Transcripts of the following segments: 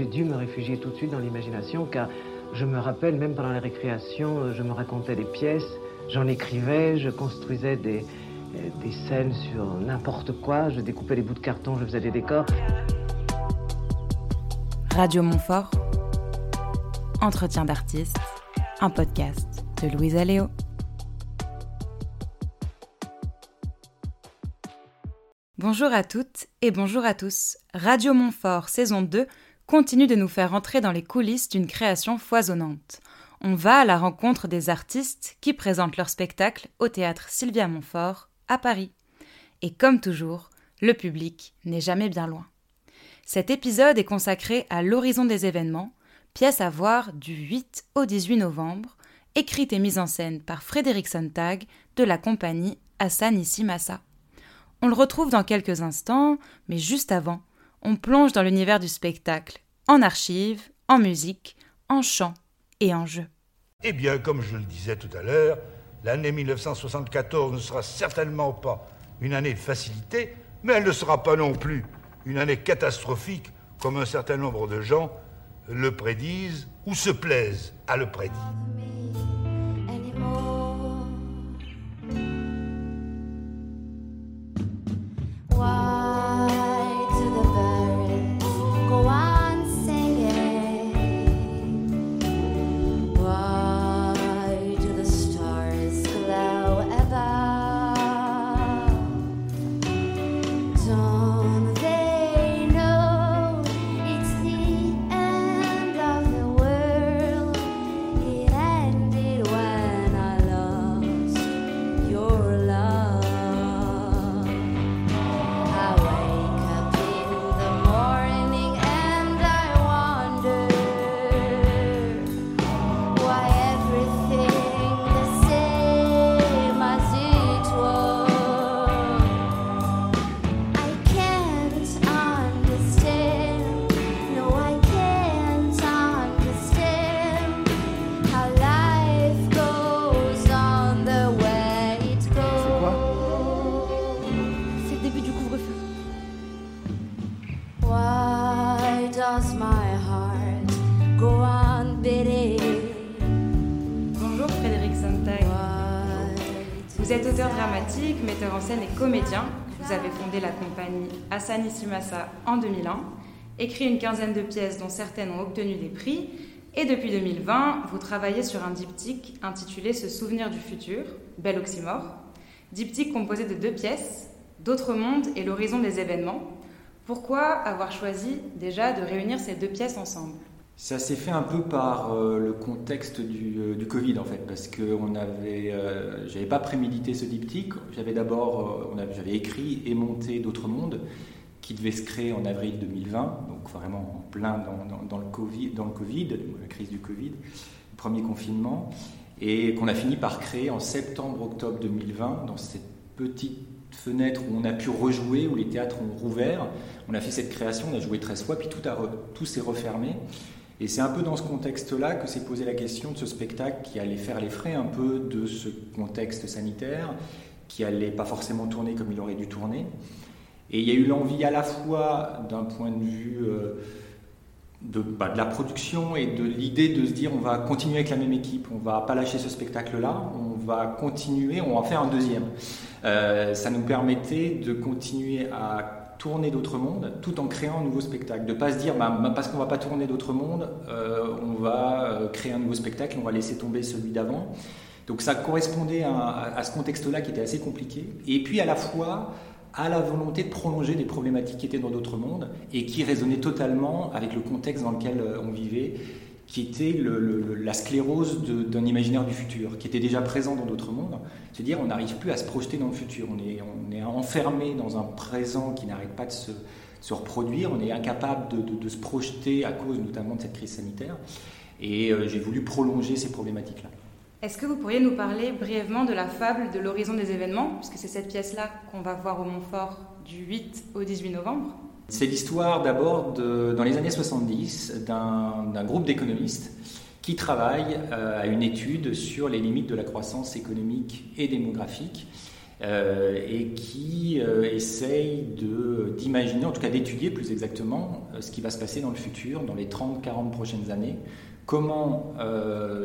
j'ai dû me réfugier tout de suite dans l'imagination car je me rappelle, même pendant les récréations, je me racontais des pièces, j'en écrivais, je construisais des, des scènes sur n'importe quoi, je découpais des bouts de carton, je faisais des décors. Radio Montfort, Entretien d'artistes, un podcast de Louise Aléo. Bonjour à toutes et bonjour à tous. Radio Montfort, saison 2, continue de nous faire entrer dans les coulisses d'une création foisonnante. On va à la rencontre des artistes qui présentent leur spectacle au théâtre Sylvia Montfort à Paris. Et comme toujours, le public n'est jamais bien loin. Cet épisode est consacré à L'horizon des événements, pièce à voir du 8 au 18 novembre, écrite et mise en scène par Frédéric Sontag de la compagnie Hassan Issimassa. On le retrouve dans quelques instants, mais juste avant, on plonge dans l'univers du spectacle, en archives, en musique, en chant et en jeu. Eh bien, comme je le disais tout à l'heure, l'année 1974 ne sera certainement pas une année de facilité, mais elle ne sera pas non plus une année catastrophique comme un certain nombre de gens le prédisent ou se plaisent à le prédire. Metteur Vous avez fondé la compagnie Asani Simasa en 2001, écrit une quinzaine de pièces dont certaines ont obtenu des prix, et depuis 2020, vous travaillez sur un diptyque intitulé Se souvenir du futur, bel oxymore, diptyque composé de deux pièces, D'autres mondes et l'horizon des événements. Pourquoi avoir choisi déjà de réunir ces deux pièces ensemble? Ça s'est fait un peu par euh, le contexte du, euh, du, Covid en fait, parce que on avait, euh, j'avais pas prémédité ce diptyque. J'avais d'abord, j'avais écrit et monté d'autres mondes qui devaient se créer en avril 2020, donc vraiment en plein dans, le Covid, dans le Covid, la crise du Covid, premier confinement, et qu'on a fini par créer en septembre-octobre 2020 dans cette petite fenêtre où on a pu rejouer, où les théâtres ont rouvert. On a fait cette création, on a joué 13 fois, puis tout, tout s'est refermé. Et c'est un peu dans ce contexte-là que s'est posé la question de ce spectacle qui allait faire les frais un peu de ce contexte sanitaire, qui allait pas forcément tourner comme il aurait dû tourner. Et il y a eu l'envie à la fois d'un point de vue euh, de, bah, de, la production et de l'idée de se dire on va continuer avec la même équipe, on va pas lâcher ce spectacle-là, on va continuer, on va faire un deuxième. Euh, ça nous permettait de continuer à tourner d'autres mondes tout en créant un nouveau spectacle. De ne pas se dire, bah, bah, parce qu'on ne va pas tourner d'autres mondes, euh, on va euh, créer un nouveau spectacle, on va laisser tomber celui d'avant. Donc ça correspondait à, ce contexte-là qui était assez compliqué. Et puis à la fois à la volonté de prolonger des problématiques qui étaient dans d'autres mondes et qui résonnaient totalement avec le contexte dans lequel euh, on vivait qui était la sclérose d'un imaginaire du futur, qui était déjà présent dans d'autres mondes. C'est-à-dire, on n'arrive plus à se projeter dans le futur. On est, enfermé dans un présent qui n'arrête pas de se, reproduire. On est incapable de, de, se projeter à cause notamment de cette crise sanitaire. Et euh, j'ai voulu prolonger ces problématiques-là. Est-ce que vous pourriez nous parler brièvement de la fable de l'horizon des événements, puisque c'est cette pièce-là qu'on va voir au Montfort du 8 au 18 novembre? C'est l'histoire d'abord, dans les années 70, d'un groupe d'économistes qui travaillent euh, à une étude sur les limites de la croissance économique et démographique et qui essaye d'imaginer, en tout cas d'étudier plus exactement, ce qui va se passer dans le futur, dans les 30-40 prochaines années, comment,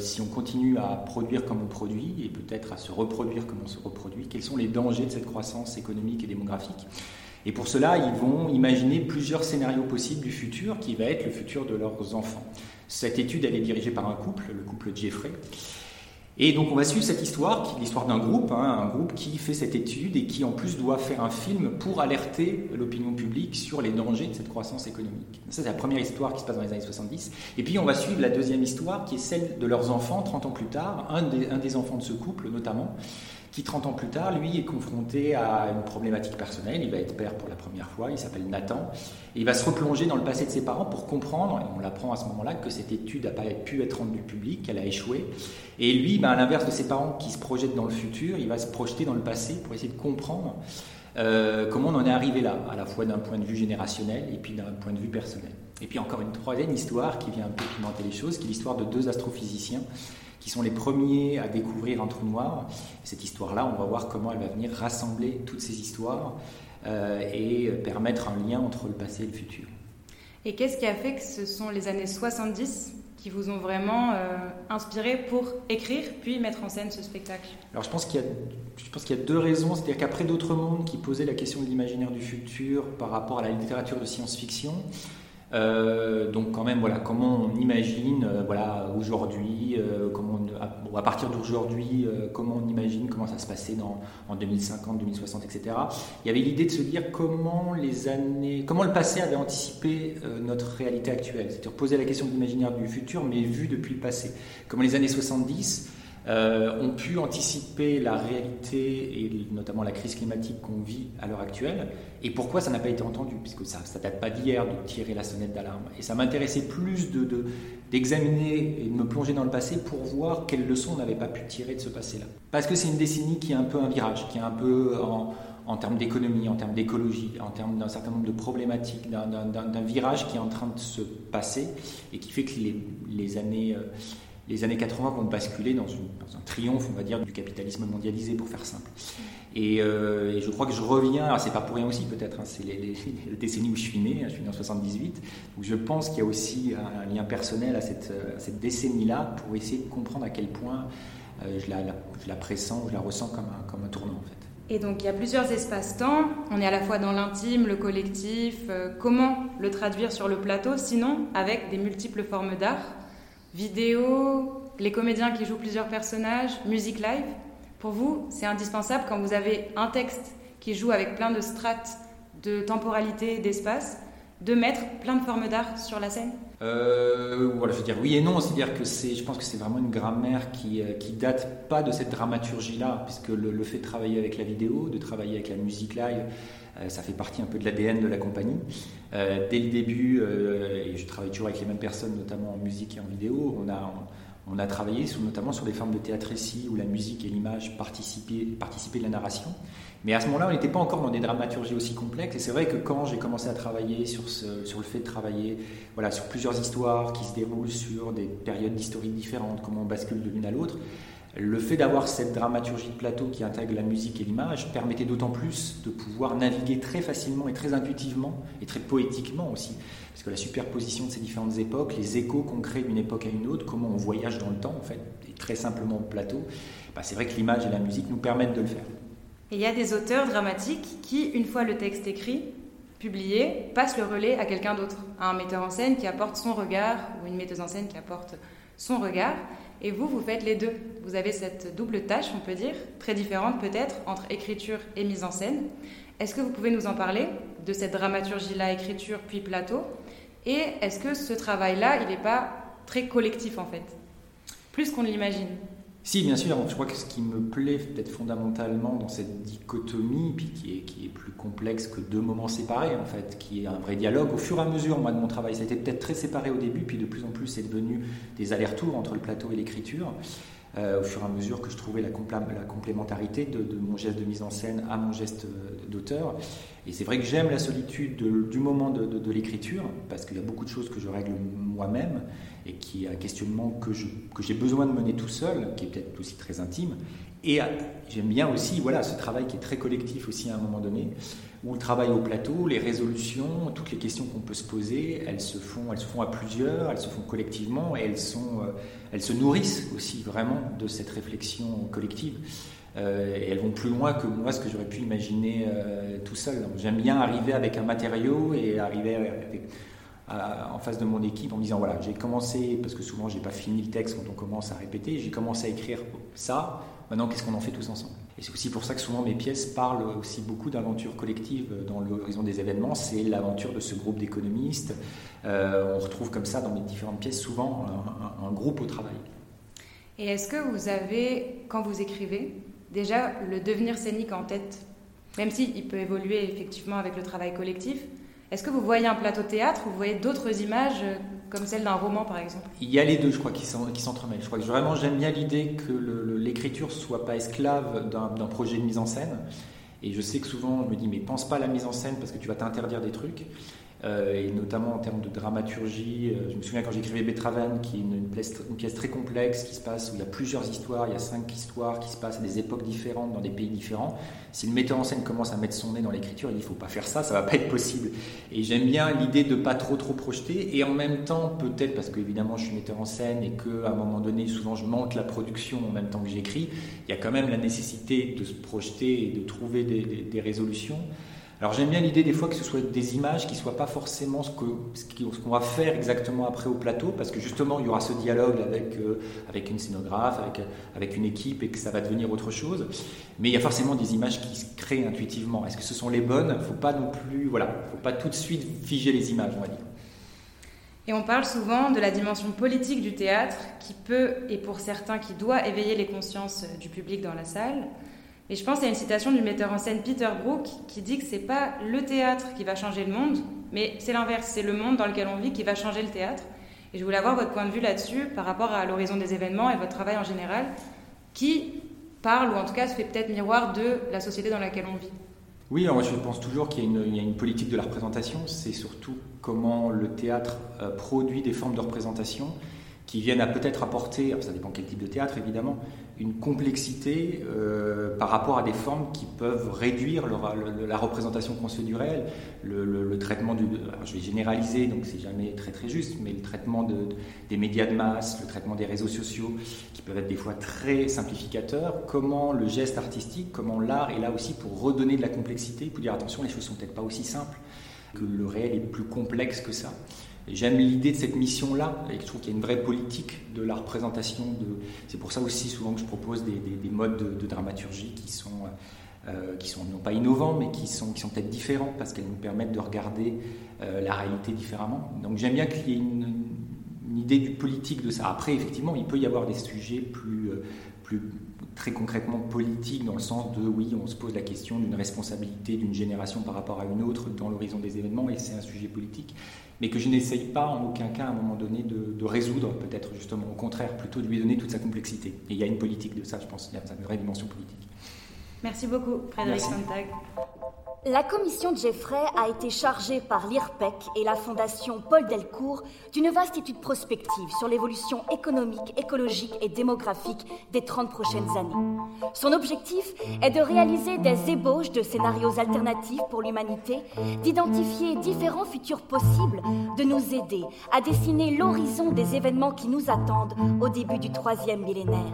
si on continue à produire comme on produit, et peut-être à se reproduire comme on se reproduit, quels sont les dangers de cette croissance économique et démographique. Et pour cela, ils vont imaginer plusieurs scénarios possibles du futur, qui va être le futur de leurs enfants. Cette étude, elle est dirigée par un couple, le couple Jeffrey. Et donc on va suivre cette histoire, l'histoire d'un groupe, hein, un groupe qui fait cette étude et qui en plus doit faire un film pour alerter l'opinion publique sur les dangers de cette croissance économique. Ça c'est la première histoire qui se passe dans les années 70. Et puis on va suivre la deuxième histoire qui est celle de leurs enfants 30 ans plus tard, un des, un des enfants de ce couple notamment, qui 30 ans plus tard, lui, est confronté à une problématique personnelle. Il va être père pour la première fois, il s'appelle Nathan, et il va se replonger dans le passé de ses parents pour comprendre, et on l'apprend à ce moment-là, que cette étude n'a pas pu être rendue publique, qu'elle a échoué. Et lui, ben, à l'inverse de ses parents qui se projettent dans le futur, il va se projeter dans le passé pour essayer de comprendre euh, comment on en est arrivé là, à la fois d'un point de vue générationnel et puis d'un point de vue personnel. Et puis encore une troisième histoire qui vient un peu pimenter les choses, qui est l'histoire de deux astrophysiciens qui sont les premiers à découvrir un trou noir. Cette histoire-là, on va voir comment elle va venir rassembler toutes ces histoires euh, et permettre un lien entre le passé et le futur. Et qu'est-ce qui a fait que ce sont les années 70 qui vous ont vraiment euh, inspiré pour écrire puis mettre en scène ce spectacle Alors je pense qu'il y, y, a deux raisons. C'est-à-dire qu'après d'autres mondes qui posaient la question de l'imaginaire du futur par rapport à la littérature de science-fiction, euh, donc quand même, voilà, comment on imagine, euh, voilà, aujourd'hui, euh, comment à, partir d'aujourd'hui, comment on imagine comment ça se passait dans, en 2050, 2060, etc. Il y avait l'idée de se dire comment les années, comment le passé avait anticipé notre réalité actuelle, c'est-à-dire poser la question de l'imaginaire du futur, mais vu depuis le passé. Comment les années 70 euh, ont pu anticiper la réalité et notamment la crise climatique qu'on vit à l'heure actuelle. Et pourquoi ça n'a pas été entendu? Puisque ça ne date pas d'hier de tirer la sonnette d'alarme. Et ça m'intéressait plus de, d'examiner et de me plonger dans le passé pour voir quelles leçons on n'avait pas pu tirer de ce passé-là. Parce que c'est une décennie qui est un peu un virage qui est un peu en, en termes d'économie, en termes d'écologie, en termes d'un certain nombre de problématiques, d'un virage qui est en train de se passer et qui fait que les, les années, euh, les années 80 vont basculer dans, un triomphe, on va dire, du capitalisme mondialisé, pour faire simple. Euh, et, je crois que je reviens, alors c'est pas pour rien aussi peut-être, hein, c'est les, décennies où je suis né, hein, je suis né en 78, donc je pense qu'il y a aussi un, lien personnel à cette, décennie-là pour essayer de comprendre à quel point euh, je, la, je, la, pressens, je la ressens comme un, tournant en fait. Et donc il y a plusieurs espaces-temps, on est à la fois dans l'intime, le collectif, euh, comment le traduire sur le plateau, sinon avec des multiples formes d'art? Vidéo, les comédiens qui jouent plusieurs personnages, musique live. Pour vous, c'est indispensable quand vous avez un texte qui joue avec plein de strates de temporalité d'espace, de mettre plein de formes d'art sur la scène euh, voilà, je veux dire oui et non, c'est-à-dire que c'est, je pense que c'est vraiment une grammaire qui, euh, qui date pas de cette dramaturgie-là, puisque le, fait de travailler avec la vidéo, de travailler avec la musique live, euh, ça fait partie un peu de l'ADN de la compagnie. Dès le début, et je travaille toujours avec les mêmes personnes, notamment en musique et en vidéo, on a, on a travaillé notamment sur des formes de théâtre récit où la musique et l'image participaient, participaient de la narration. Mais à ce moment-là, on n'était pas encore dans des dramaturgies aussi complexes. Et c'est vrai que quand j'ai commencé à travailler sur, le fait de travailler voilà, sur plusieurs histoires qui se déroulent sur des périodes d'historique différentes, comment on bascule de l'une à l'autre, le fait d'avoir cette dramaturgie de plateau qui intègre la musique et l'image permettait d'autant plus de pouvoir naviguer très facilement et très intuitivement et très poétiquement aussi. Parce que la superposition de ces différentes époques, les échos qu'on crée d'une époque à une autre, comment on voyage dans le temps en fait, et très simplement au plateau, bah, c'est vrai que l'image et la musique nous permettent de le faire. Et il y a des auteurs dramatiques qui, une fois le texte écrit, publié, passent le relais à quelqu'un d'autre, à un metteur en scène qui apporte son regard ou une metteuse en scène qui apporte son regard. Et vous, vous faites les deux. Vous avez cette double tâche, on peut dire, très différente peut-être, entre écriture et mise en scène. Est-ce que vous pouvez nous en parler de cette dramaturgie-là, écriture puis plateau? Et est-ce que ce travail-là, il n'est pas très collectif en fait? Plus qu'on l'imagine si, bien sûr. Je crois que ce qui me plaît peut-être fondamentalement dans cette dichotomie, puis qui est, qui est plus complexe que deux moments séparés, en fait, qui est un vrai dialogue, au fur et à mesure, moi, de mon travail, ça a été peut-être très séparé au début, puis de plus en plus, c'est devenu des allers-retours entre le plateau et l'écriture. Euh, au fur et à mesure que je trouvais la, complémentarité de, mon geste de mise en scène à mon geste d'auteur. Et c'est vrai que j'aime la solitude du moment de, l'écriture, parce qu'il y a beaucoup de choses que je règle moi-même, et qui est un questionnement que, que j'ai besoin de mener tout seul, qui est peut-être aussi très intime. Et j'aime bien aussi voilà, ce travail qui est très collectif aussi à un moment donné, où le travail au plateau, les résolutions, toutes les questions qu'on peut se poser, elles se, font, elles se font à plusieurs, elles se font collectivement, et elles, euh, se nourrissent aussi vraiment de cette réflexion collective. Euh, et elles vont plus loin que moi, ce que j'aurais pu imaginer euh, tout seul. J'aime bien arriver avec un matériau et arriver en face de mon équipe en me disant voilà, j'ai commencé, parce que souvent j'ai pas fini le texte quand on commence à répéter, j'ai commencé à écrire ça, maintenant qu'est-ce qu'on en fait tous ensemble? Et c'est aussi pour ça que souvent mes pièces parlent aussi beaucoup d'aventures collectives dans l'horizon des événements, c'est l'aventure de ce groupe d'économistes. Euh, on retrouve comme ça dans mes différentes pièces souvent un groupe au travail. Et est-ce que vous avez, quand vous écrivez, déjà le devenir scénique en tête, même s'il peut évoluer effectivement avec le travail collectif. Est-ce que vous voyez un plateau théâtre ou vous voyez d'autres images comme celle d'un roman par exemple Il y a les deux, je crois, qui s'entremêlent. Je crois que vraiment j'aime bien l'idée que l'écriture ne soit pas esclave d'un projet de mise en scène. Et je sais que souvent on me dit mais pense pas à la mise en scène parce que tu vas t'interdire des trucs. Euh, et notamment en termes de dramaturgie. Euh, je me souviens quand j'écrivais Beethoven, qui est une, pièce, très complexe, qui se passe où il y a plusieurs histoires, il y a cinq histoires qui se passent à des époques différentes, dans des pays différents. Si le metteur en scène commence à mettre son nez dans l'écriture, il dit faut pas faire ça, ça va pas être possible. Et j'aime bien l'idée de pas trop trop projeter, et en même temps, peut-être parce qu'évidemment je suis metteur en scène et qu'à un moment donné, souvent je monte la production en même temps que j'écris, il y a quand même la nécessité de se projeter et de trouver des résolutions. Alors j'aime bien l'idée des fois que ce soit des images qui ne soient pas forcément ce qu'on va faire exactement après au plateau, parce que justement il y aura ce dialogue avec, euh, une scénographe, avec, avec une équipe, et que ça va devenir autre chose. Mais il y a forcément des images qui se créent intuitivement. Est-ce que ce sont les bonnes? Il ne faut pas non plus, voilà, faut pas tout de suite figer les images, on va dire. Et on parle souvent de la dimension politique du théâtre qui peut, et pour certains qui doit, éveiller les consciences du public dans la salle. Et je pense à une citation du metteur en scène Peter Brook qui dit que c'est pas le théâtre qui va changer le monde, mais c'est l'inverse, c'est le monde dans lequel on vit qui va changer le théâtre. Et je voulais avoir votre point de vue là-dessus par rapport à l'horizon des événements et votre travail en général, qui parle ou en tout cas se fait peut-être miroir de la société dans laquelle on vit. Oui, moi je pense toujours qu'il y, y, a une politique de la représentation, c'est surtout comment le théâtre euh, produit des formes de représentation qui viennent à peut-être apporter, ça dépend quel type de théâtre évidemment, une complexité euh, par rapport à des formes qui peuvent réduire la représentation qu'on se du réel. Le, traitement du. je vais généraliser, donc c'est jamais très très juste, mais le traitement de, des médias de masse, le traitement des réseaux sociaux, qui peuvent être des fois très simplificateurs. Comment le geste artistique, comment l'art est là aussi pour redonner de la complexité, pour dire attention, les choses sont peut-être pas aussi simples, que le réel est plus complexe que ça. J'aime l'idée de cette mission-là, et je trouve qu'il y a une vraie politique de la représentation. De... C'est pour ça aussi souvent que je propose des, modes de, dramaturgie qui sont, euh, qui sont non pas innovants, mais qui sont, qui sont peut-être différents, parce qu'elles nous permettent de regarder euh, la réalité différemment. Donc j'aime bien qu'il y ait une, idée du politique de ça. Après, effectivement, il peut y avoir des sujets plus, euh, plus très concrètement politiques, dans le sens de, oui, on se pose la question d'une responsabilité d'une génération par rapport à une autre dans l'horizon des événements, et c'est un sujet politique mais que je n'essaye pas en aucun cas à un moment donné de, résoudre, peut-être justement au contraire, plutôt de lui donner toute sa complexité. Et il y a une politique de ça, je pense, il y a une vraie dimension politique. Merci beaucoup, Frédéric Sontag. La commission Jeffrey a été chargée par l'IRPEC et la fondation Paul Delcourt d'une vaste étude prospective sur l'évolution économique, écologique et démographique des 30 prochaines années. Son objectif est de réaliser des ébauches de scénarios alternatifs pour l'humanité, d'identifier différents futurs possibles, de nous aider à dessiner l'horizon des événements qui nous attendent au début du troisième millénaire.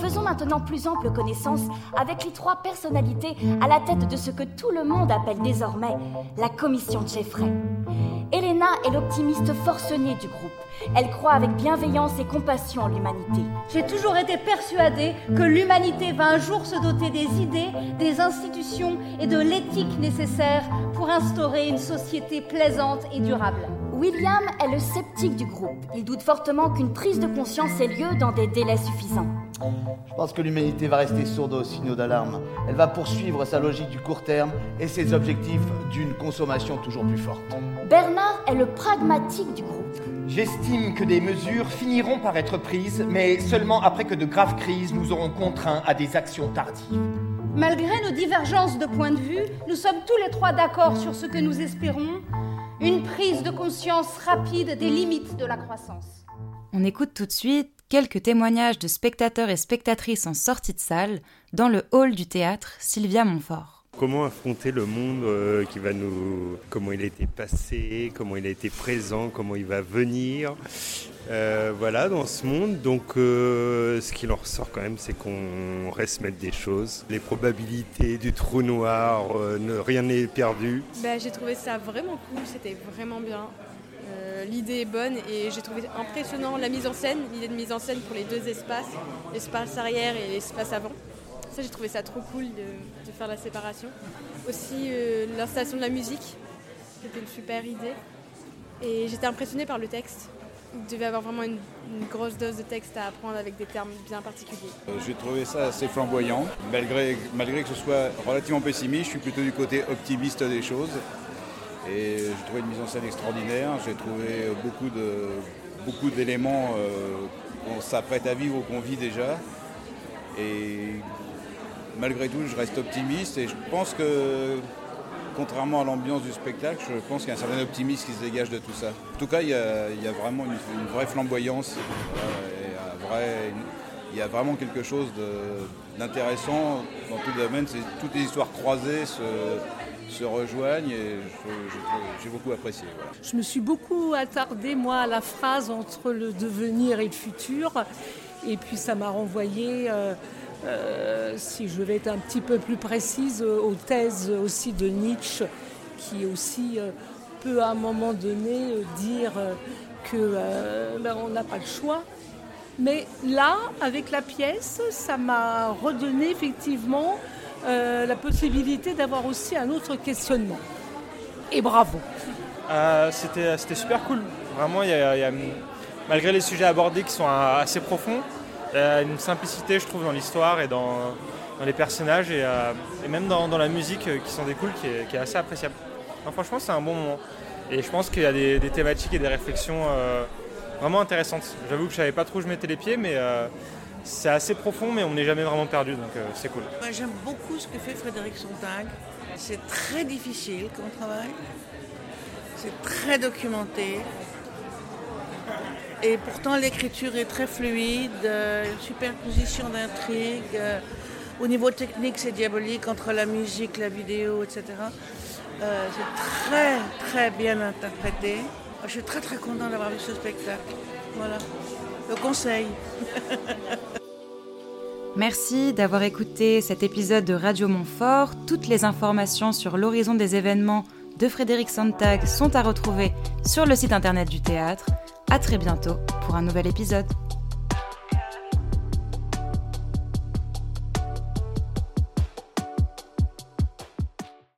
Faisons maintenant plus ample connaissance avec les trois personnalités à la tête de ce que tout le monde appelle désormais la commission Jeffrey. Elena est l'optimiste forcenée du groupe. Elle croit avec bienveillance et compassion en l'humanité. J'ai toujours été persuadée que l'humanité va un jour se doter des idées, des institutions et de l'éthique nécessaires pour instaurer une société plaisante et durable. William est le sceptique du groupe. Il doute fortement qu'une prise de conscience ait lieu dans des délais suffisants. Je pense que l'humanité va rester sourde aux signaux d'alarme. Elle va poursuivre sa logique du court terme et ses objectifs d'une consommation toujours plus forte. Bernard est le pragmatique du groupe. J'estime que des mesures finiront par être prises, mais seulement après que de graves crises nous auront contraints à des actions tardives. Malgré nos divergences de point de vue, nous sommes tous les trois d'accord sur ce que nous espérons, une prise de conscience rapide des limites de la croissance. On écoute tout de suite quelques témoignages de spectateurs et spectatrices en sortie de salle dans le hall du théâtre Sylvia Montfort. Comment affronter le monde euh, qui va nous. comment il a été passé, comment il a été présent, comment il va venir? Euh, voilà, dans ce monde. Donc, euh, ce qui en ressort quand même, c'est qu'on reste mettre des choses. Les probabilités du trou noir, rien n'est perdu. Bah, j'ai trouvé ça vraiment cool, c'était vraiment bien. L'idée est bonne et j'ai trouvé impressionnant la mise en scène, l'idée de mise en scène pour les deux espaces, l'espace arrière et l'espace avant. Ça, j'ai trouvé ça trop cool de, faire la séparation. Aussi, euh, l'installation de la musique, c'était une super idée. Et j'étais impressionnée par le texte. Devait avoir vraiment une, grosse dose de texte à apprendre avec des termes bien particuliers. Euh, j'ai trouvé ça assez flamboyant. Malgré, malgré que ce soit relativement pessimiste, je suis plutôt du côté optimiste des choses. Et j'ai trouvé une mise en scène extraordinaire. J'ai trouvé beaucoup, de, beaucoup d'éléments euh, qu'on s'apprête à vivre ou qu'on vit déjà. Et malgré tout, je reste optimiste et je pense que, contrairement à l'ambiance du spectacle, je pense qu'il y a un certain optimisme qui se dégage de tout ça. En tout cas, il y a, vraiment une, vraie flamboyance, il y a vraiment quelque chose d'intéressant dans tout le domaine. Toutes les histoires croisées se, rejoignent et j'ai beaucoup apprécié. Je me suis beaucoup attardée, moi, à la phrase entre le devenir et le futur. Et puis ça m'a renvoyé euh, euh, si je vais être un petit peu plus précise, euh, aux thèses aussi de Nietzsche, qui aussi euh, peut à un moment donné dire que ben, on n'a pas le choix. Mais là, avec la pièce, ça m'a redonné effectivement la possibilité d'avoir aussi un autre questionnement. Et bravo. C'était super cool. Vraiment, malgré les sujets abordés qui sont assez profonds, une simplicité, je trouve, dans l'histoire et dans, les personnages et, euh, même dans, la musique euh, qui sont des cools, qui est, assez appréciable. franchement, c'est un bon moment. Et je pense qu'il y a des, thématiques et des réflexions euh, vraiment intéressantes. J'avoue que je savais pas trop où je mettais les pieds, mais c'est assez profond, mais on n'est jamais vraiment perdu, donc c'est cool. J'aime beaucoup ce que fait Frédéric Sontag. C'est très difficile comme travail. C'est très documenté. Et pourtant, l'écriture est très fluide, euh, superposition d'intrigues. Euh, au niveau technique, c'est diabolique entre la musique, la vidéo, etc. Euh, c'est très, très bien interprété. Je suis très, très content d'avoir vu ce spectacle. Voilà. Le conseil. Merci d'avoir écouté cet épisode de Radio Montfort. Toutes les informations sur l'horizon des événements de Frédéric Sontag sont à retrouver sur le site internet du théâtre. À très bientôt pour un nouvel épisode.